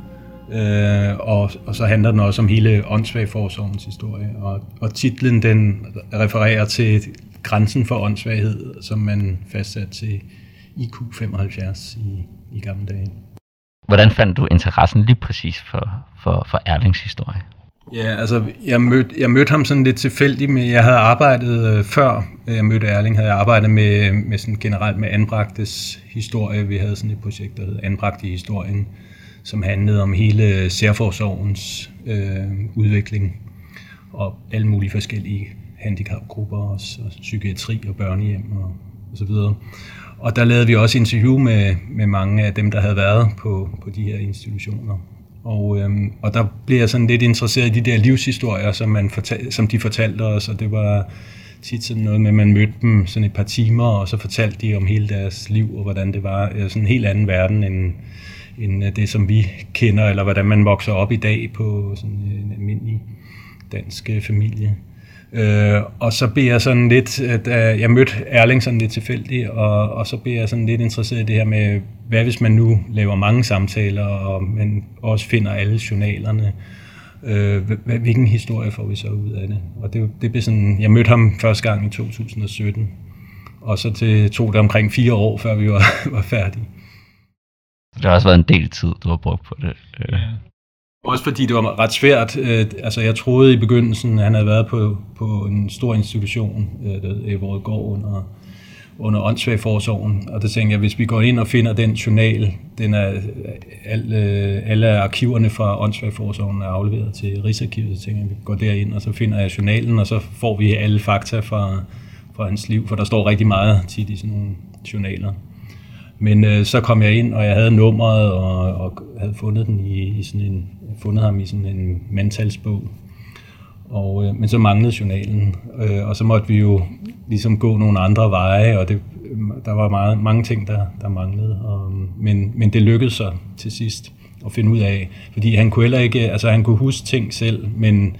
Øh, og, og så handler den også om hele åndssvagforsorgens historie. Og, og titlen den refererer til grænsen for åndssvaghed, som man fastsatte til IQ 75 i, i gamle dage. Hvordan fandt du interessen lige præcis for, for, for Erlings historie? Ja, altså, jeg mødte, jeg mødte ham sådan lidt tilfældigt med, jeg havde arbejdet øh, før øh, jeg mødte Erling, havde jeg arbejdet med, med sådan generelt med anbragtes historie. Vi havde sådan et projekt, der hed Anbragt i historien, som handlede om hele særforsorgens øh, udvikling og alle mulige forskellige handicapgrupper, også, og psykiatri og børnehjem og, og så videre. Og der lavede vi også interview med, med mange af dem, der havde været på, på de her institutioner. Og, øhm, og der blev jeg sådan lidt interesseret i de der livshistorier, som, man fortal, som de fortalte os, og det var tit sådan noget med, at man mødte dem sådan et par timer, og så fortalte de om hele deres liv, og hvordan det var øh, sådan en helt anden verden, end, end øh, det, som vi kender, eller hvordan man vokser op i dag på sådan en almindelig dansk øh, familie. Øh, og så blev jeg sådan lidt, da jeg mødte Erling sådan lidt tilfældigt, og, og så blev jeg sådan lidt interesseret i det her med, hvad hvis man nu laver mange samtaler, og man også finder alle journalerne, øh, hvilken historie får vi så ud af det? Og det, det blev sådan, jeg mødte ham første gang i 2017, og så til, tog det omkring fire år, før vi var, (laughs) var færdige. Det har også været en del tid, du har brugt på det. Ja. Også fordi det var ret svært. Øh, altså jeg troede i begyndelsen, at han havde været på, på en stor institution, hvor det går under, under åndssvagforsorgen. Og der tænkte jeg, hvis vi går ind og finder den journal, den er, alle, øh, alle arkiverne fra åndssvagforsorgen er afleveret til Rigsarkivet, så tænkte jeg, vi går derind, og så finder jeg journalen, og så får vi alle fakta fra, fra hans liv, for der står rigtig meget tit i sådan nogle journaler. Men øh, så kom jeg ind, og jeg havde nummeret, og, og havde fundet, den i, i sådan en, fundet ham i sådan en mandtalsbog. Og, øh, men så manglede journalen, øh, og så måtte vi jo ligesom gå nogle andre veje, og det, der var meget, mange ting, der, der manglede. Og, men, men det lykkedes så til sidst at finde ud af, fordi han kunne heller ikke, altså han kunne huske ting selv, men,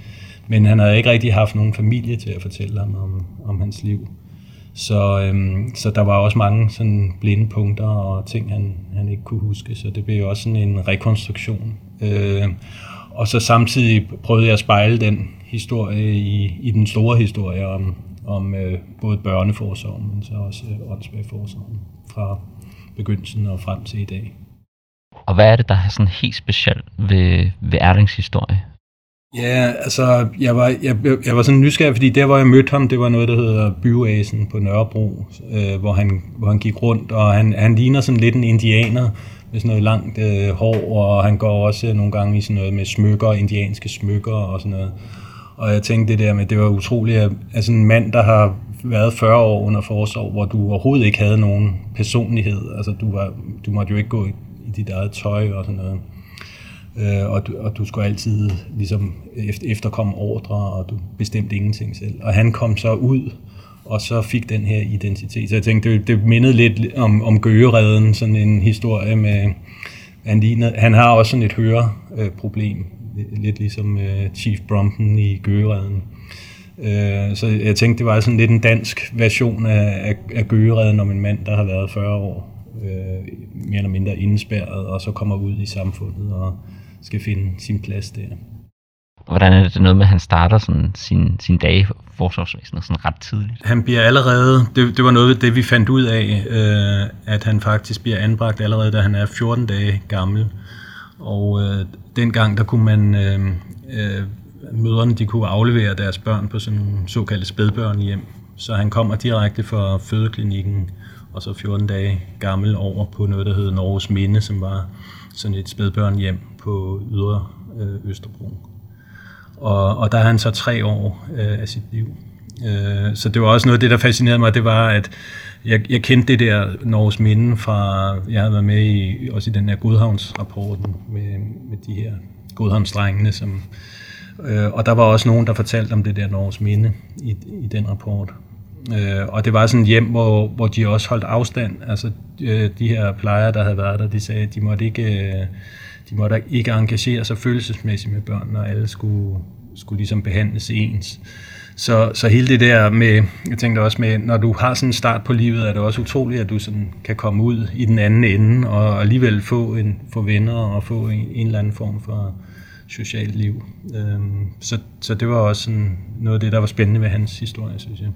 men han havde ikke rigtig haft nogen familie til at fortælle ham om, om hans liv. Så, øhm, så der var også mange sådan blinde punkter og ting, han, han ikke kunne huske, så det blev jo også sådan en rekonstruktion. Øh, og så samtidig prøvede jeg at spejle den historie i, i den store historie om, om øh, både børneforsorgen, men så også øh, åndssvagforsorgen fra begyndelsen og frem til i dag. Og hvad er det, der er sådan helt specielt ved, ved Erlings historie? Ja, altså, jeg var, jeg, jeg var sådan nysgerrig, fordi der, hvor jeg mødte ham, det var noget, der hedder Byvæsen på Nørrebro, øh, hvor, han, hvor han gik rundt, og han, han ligner sådan lidt en indianer med sådan noget langt øh, hår, og han går også nogle gange i sådan noget med smykker, indianske smykker og sådan noget. Og jeg tænkte det der med, det var utroligt, at altså en mand, der har været 40 år under forsorg, hvor du overhovedet ikke havde nogen personlighed, altså du, var, du måtte jo ikke gå i, i dit eget tøj og sådan noget øh, og, du, og du skulle altid ligesom efter, efterkomme ordre, og du bestemte ingenting selv. Og han kom så ud, og så fik den her identitet. Så jeg tænkte, det, det mindede lidt om, om Gøgeredden, sådan en historie med, han, lignede, han har også sådan et høreproblem, lidt ligesom øh, Chief Brompton i Gøgeredden. Øh, så jeg tænkte, det var sådan lidt en dansk version af, af, af Gøgeredden om en mand, der har været 40 år øh, mere eller mindre indespærret, og så kommer ud i samfundet og skal finde sin plads der. Hvordan er det noget med, at han starter sådan sin, sin dage i forsvarsvæsenet sådan ret tidligt? Han bliver allerede, det, det var noget af det, vi fandt ud af, øh, at han faktisk bliver anbragt allerede, da han er 14 dage gammel. Og øh, dengang, der kunne man, øh, øh, møderne, de kunne aflevere deres børn på sådan nogle såkaldte spædbørn hjem. Så han kommer direkte fra fødeklinikken, og så 14 dage gammel over på noget, der hed Norges Minde, som var sådan et spædbørnhjem på Ydre øh, Østerbro. Og, og der er han så tre år øh, af sit liv. Øh, så det var også noget af det, der fascinerede mig, det var, at jeg, jeg kendte det der Norges Minde fra, jeg havde været med i, også i den her Godhavnsrapporten med, med de her Godhavnsdrengene, som, øh, og der var også nogen, der fortalte om det der Norges Minde i, i den rapport. Øh, og det var sådan et hjem, hvor, hvor de også holdt afstand. Altså øh, de her plejere, der havde været der, de sagde, at de måtte ikke, øh, de måtte ikke engagere sig følelsesmæssigt med børn, og alle skulle, skulle ligesom behandles ens. Så, så hele det der med, jeg tænkte også med, når du har sådan en start på livet, er det også utroligt, at du sådan kan komme ud i den anden ende, og alligevel få, en, få venner og få en, en eller anden form for socialt liv. Øhm, så, så det var også sådan noget af det, der var spændende ved hans historie, synes jeg.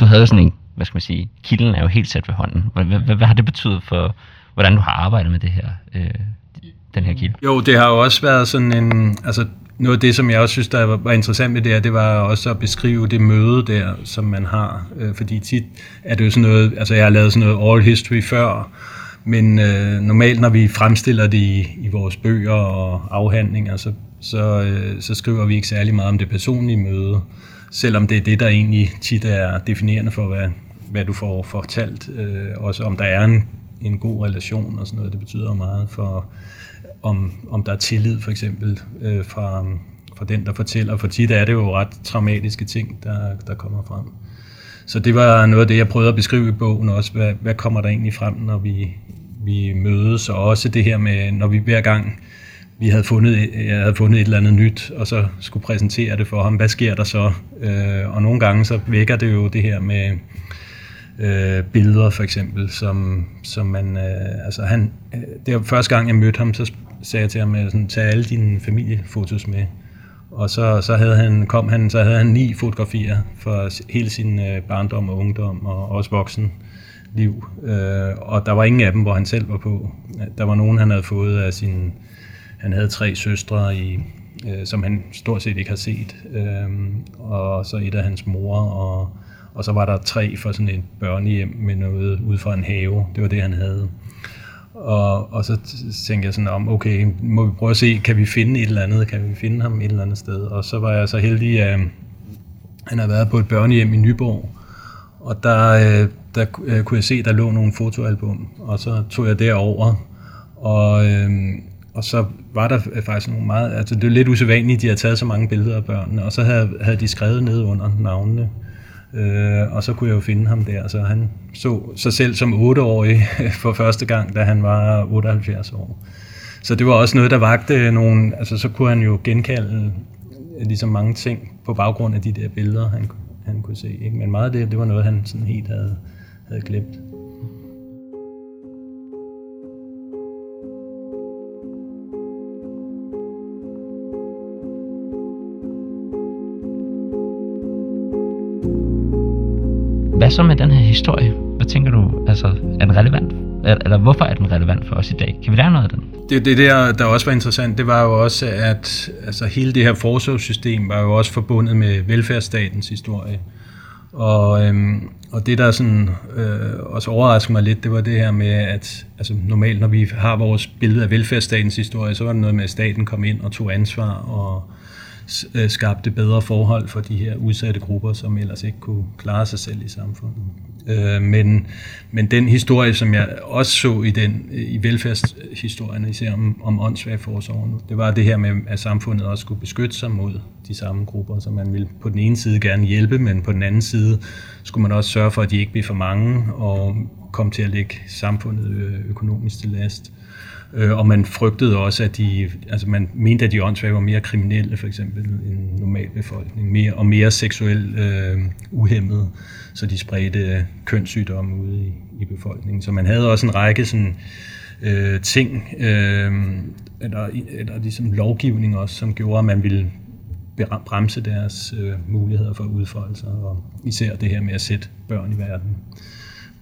Du havde sådan en, hvad skal man sige, kilden er jo helt sat ved hånden. Hvad, hvad, hvad har det betydet for, hvordan du har arbejdet med det her, øh, den her kilde? Jo, det har jo også været sådan en, altså noget af det, som jeg også synes, der var interessant med det her, det var også at beskrive det møde der, som man har. Øh, fordi tit er det jo sådan noget, altså jeg har lavet sådan noget oral history før, men øh, normalt, når vi fremstiller det i, i vores bøger og afhandlinger, så, så, øh, så skriver vi ikke særlig meget om det personlige møde, selvom det er det, der egentlig tit er definerende for, hvad, hvad du får fortalt. Øh, også om der er en, en god relation og sådan noget, det betyder meget for, om, om der er tillid for eksempel øh, fra, fra den, der fortæller. For tit er det jo ret traumatiske ting, der, der kommer frem. Så det var noget af det, jeg prøvede at beskrive i bogen også. Hvad, hvad kommer der egentlig frem, når vi, vi mødes? Og også det her med, når vi hver gang vi havde fundet, jeg havde fundet et eller andet nyt, og så skulle præsentere det for ham. Hvad sker der så? Øh, og nogle gange så vækker det jo det her med øh, billeder for eksempel, som, som man, øh, altså han, øh, det var første gang jeg mødte ham, så sagde jeg til ham, sådan, tag alle dine familiefotos med. Og så, så havde han, kom han, så havde han ni fotografier for hele sin øh, barndom og ungdom og også voksen liv. Øh, og der var ingen af dem, hvor han selv var på. Der var nogen, han havde fået af sin... Han havde tre søstre, i, øh, som han stort set ikke har set. Øh, og så et af hans mor, og, og så var der tre for sådan et børnehjem med noget ud fra en have. Det var det, han havde. Og, og så tænkte jeg sådan om, okay, må vi prøve at se, kan vi finde et eller andet, kan vi finde ham et eller andet sted? Og så var jeg så heldig, at øh, han har været på et børnehjem i Nyborg, og der, øh, der øh, kunne jeg se, der lå nogle fotoalbum, og så tog jeg derover, og, og så var der faktisk nogle meget, altså det er lidt usædvanligt, de havde taget så mange billeder af børnene, og så havde, havde de skrevet ned under navnene, Øh, og så kunne jeg jo finde ham der, så han så sig selv som 8-årig (laughs) for første gang, da han var 78 år. Så det var også noget, der vagte nogle, altså så kunne han jo genkalde ligesom mange ting på baggrund af de der billeder, han, han kunne se. Ikke? Men meget af det, det var noget, han sådan helt havde, havde glemt. Hvad så med den her historie? Hvad tænker du, altså, er den relevant? Eller hvorfor er den relevant for os i dag? Kan vi lære noget af den? Det, det der, der også var interessant, det var jo også, at altså, hele det her forsorgssystem var jo også forbundet med velfærdsstatens historie. Og, øhm, og det, der sådan, øh, også overraskede mig lidt, det var det her med, at altså, normalt, når vi har vores billede af velfærdsstatens historie, så var det noget med, at staten kom ind og tog ansvar og Øh, Øh, skabte bedre forhold for de her udsatte grupper, som ellers ikke kunne klare sig selv i samfundet. Øh, men, men den historie, som jeg også så i den øh, i velfærdshistorien, især om, om åndssvagforsorgen, det var det her med, at samfundet også skulle beskytte sig mod de samme grupper, så man ville på den ene side gerne hjælpe, men på den anden side skulle man også sørge for, at de ikke blev for mange og kom til at lægge samfundet øh, økonomisk til last. Øh, og man frygtede også, at de, altså man mente, at de åndssvage var mere kriminelle, for eksempel, end normal befolkning, mere, og mere seksuelt øh, uhemmet, så de spredte kønssygdomme ude i, i befolkningen. Så man havde også en række sådan, øh, ting, øh, eller, eller ligesom lovgivning også, som gjorde, at man ville bremse deres øh, muligheder for at udfolde sig, og især det her med at sætte børn i verden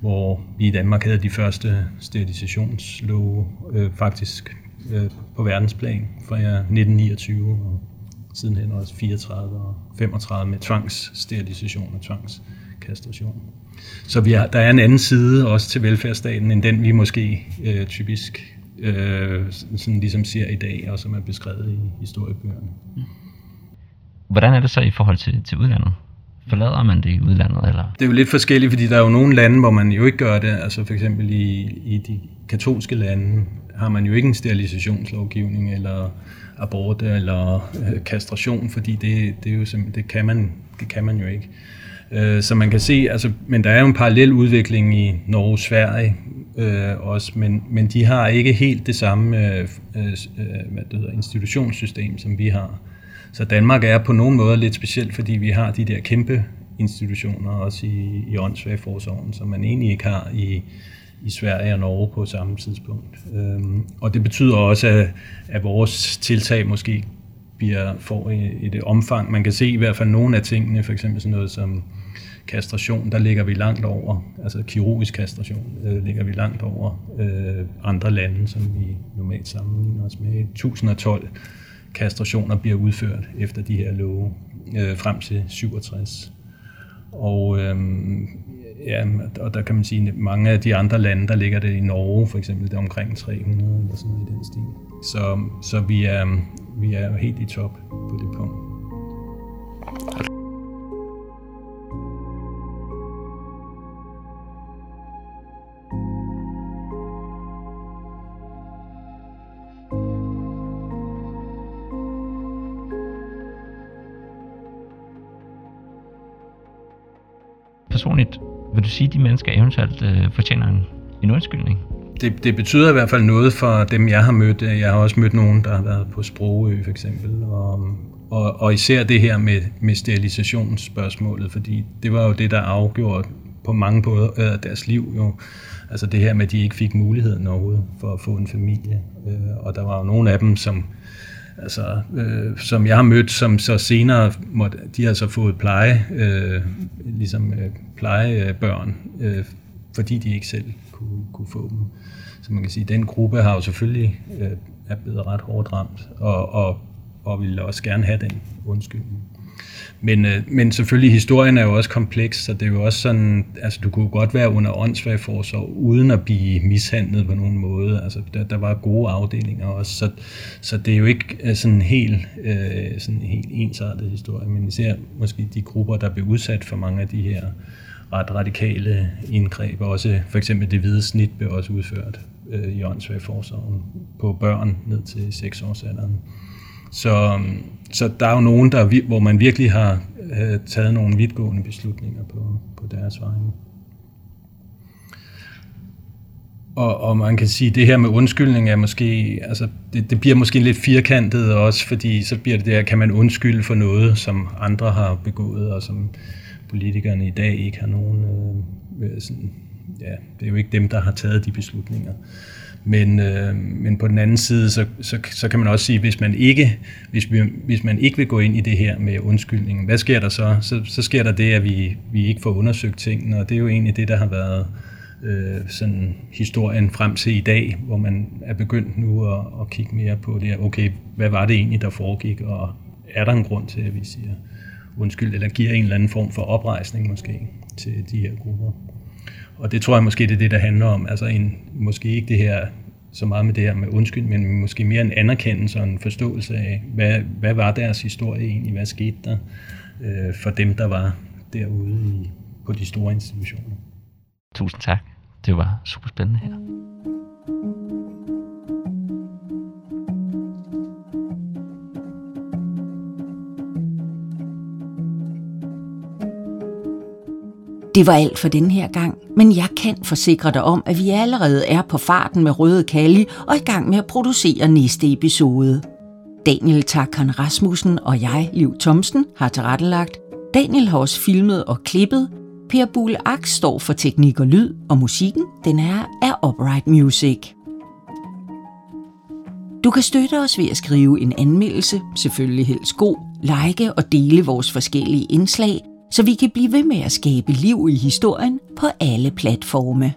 hvor vi i Danmark havde de første sterilisationslove øh, faktisk øh, på verdensplan fra 1929 og sidenhen også 34 og 35 med tvangssterilisation og tvangskastration. Så vi har, der er en anden side også til velfærdsstaten, end den vi måske øh, typisk øh, sådan ligesom ser i dag, og som er beskrevet i historiebøgerne. Hvordan er det så i forhold til, til udlandet? Forlader man det i udlandet? Eller? Det er jo lidt forskelligt, fordi der er jo nogle lande, hvor man jo ikke gør det. Altså for eksempel i, i de katolske lande har man jo ikke en sterilisationslovgivning eller abort eller øh, kastration, fordi det, det, er jo det, kan man, det kan man jo ikke. Øh, så man kan se, altså, men der er jo en parallel udvikling i Norge og Sverige øh, også, men, men de har ikke helt det samme øh, øh, øh hvad det hedder, institutionssystem, som vi har så Danmark er på nogen måde lidt specielt, fordi vi har de der kæmpe institutioner også i, i åndssvageforsorgen, som man egentlig ikke har i, i Sverige og Norge på samme tidspunkt. Øhm, og det betyder også, at, at vores tiltag måske bliver, får et, et omfang. Man kan se i hvert fald nogle af tingene, for eksempel sådan noget som kastration, der ligger vi langt over, altså kirurgisk kastration, øh, ligger vi langt over øh, andre lande, som vi normalt sammenligner os med. 1012 kastrationer bliver udført efter de her love øh, frem til 67. Og, øh, ja, og der kan man sige, at mange af de andre lande, der ligger det i Norge for eksempel, det er omkring 300 eller sådan noget i den stil. Så, så vi, er, vi er helt i top på det punkt. Personligt, vil du sige, at de mennesker eventuelt øh, fortjener en, en undskyldning? Det, det betyder i hvert fald noget for dem, jeg har mødt. Jeg har også mødt nogen, der har været på Sprogø for eksempel, og, og, og især det her med, med sterilisationsspørgsmålet, fordi det var jo det, der afgjorde på mange måder øh, deres liv jo. Altså det her med, at de ikke fik muligheden overhovedet for at få en familie. Øh, og der var jo nogle af dem, som altså, øh, som jeg har mødt, som så senere måtte, de har så fået pleje, øh, ligesom øh, plejebørn, øh, fordi de ikke selv kunne, kunne få dem. Så man kan sige, at den gruppe har jo selvfølgelig øh, er blevet ret hårdt ramt, og, og, og vil også gerne have den undskyldning. Men, øh, men selvfølgelig, historien er jo også kompleks, så det er jo også sådan, altså du kunne godt være under åndssvagforsorg, uden at blive mishandlet på nogen måde. Altså der, der var gode afdelinger også, så, så det er jo ikke øh, sådan en helt, øh, sådan en helt ensartet historie, men især måske de grupper, der blev udsat for mange af de her ret radikale indgreb, også for eksempel det hvide snit blev også udført øh, i åndssvagforsorgen på børn ned til 6 års alderen. Så, øhm, så der er jo nogen, der, hvor man virkelig har øh, taget nogle vidtgående beslutninger på, på deres vegne. Og, og man kan sige, at det her med undskyldning er måske, altså det, det bliver måske lidt firkantet også, fordi så bliver det der, kan man undskylde for noget, som andre har begået, og som politikerne i dag ikke har nogen, øh, øh sådan, ja, det er jo ikke dem, der har taget de beslutninger. Men, øh, men på den anden side, så, så, så kan man også sige, hvis man ikke hvis, vi, hvis man ikke vil gå ind i det her med undskyldningen, hvad sker der så? Så, så sker der det, at vi, vi ikke får undersøgt tingene, og det er jo egentlig det, der har været øh, sådan historien frem til i dag, hvor man er begyndt nu at, at kigge mere på det okay, hvad var det egentlig, der foregik, og er der en grund til, at vi siger undskyld, eller giver en eller anden form for oprejsning måske til de her grupper. Og det tror jeg måske, det er det, der handler om. Altså en, måske ikke det her så meget med det her med undskyld, men måske mere en anerkendelse og en forståelse af, hvad, hvad var deres historie egentlig, hvad skete der øh, for dem, der var derude i, på de store institutioner. Tusind tak. Det var super spændende her. Det var alt for den her gang, men jeg kan forsikre dig om, at vi allerede er på farten med Røde Kalli og i gang med at producere næste episode. Daniel Takkan Rasmussen og jeg, Liv Thomsen, har tilrettelagt. Daniel har også filmet og klippet. Per Bull Aks står for teknik og lyd, og musikken den er af Upright Music. Du kan støtte os ved at skrive en anmeldelse, selvfølgelig helst god, like og dele vores forskellige indslag – så vi kan blive ved med at skabe liv i historien på alle platforme.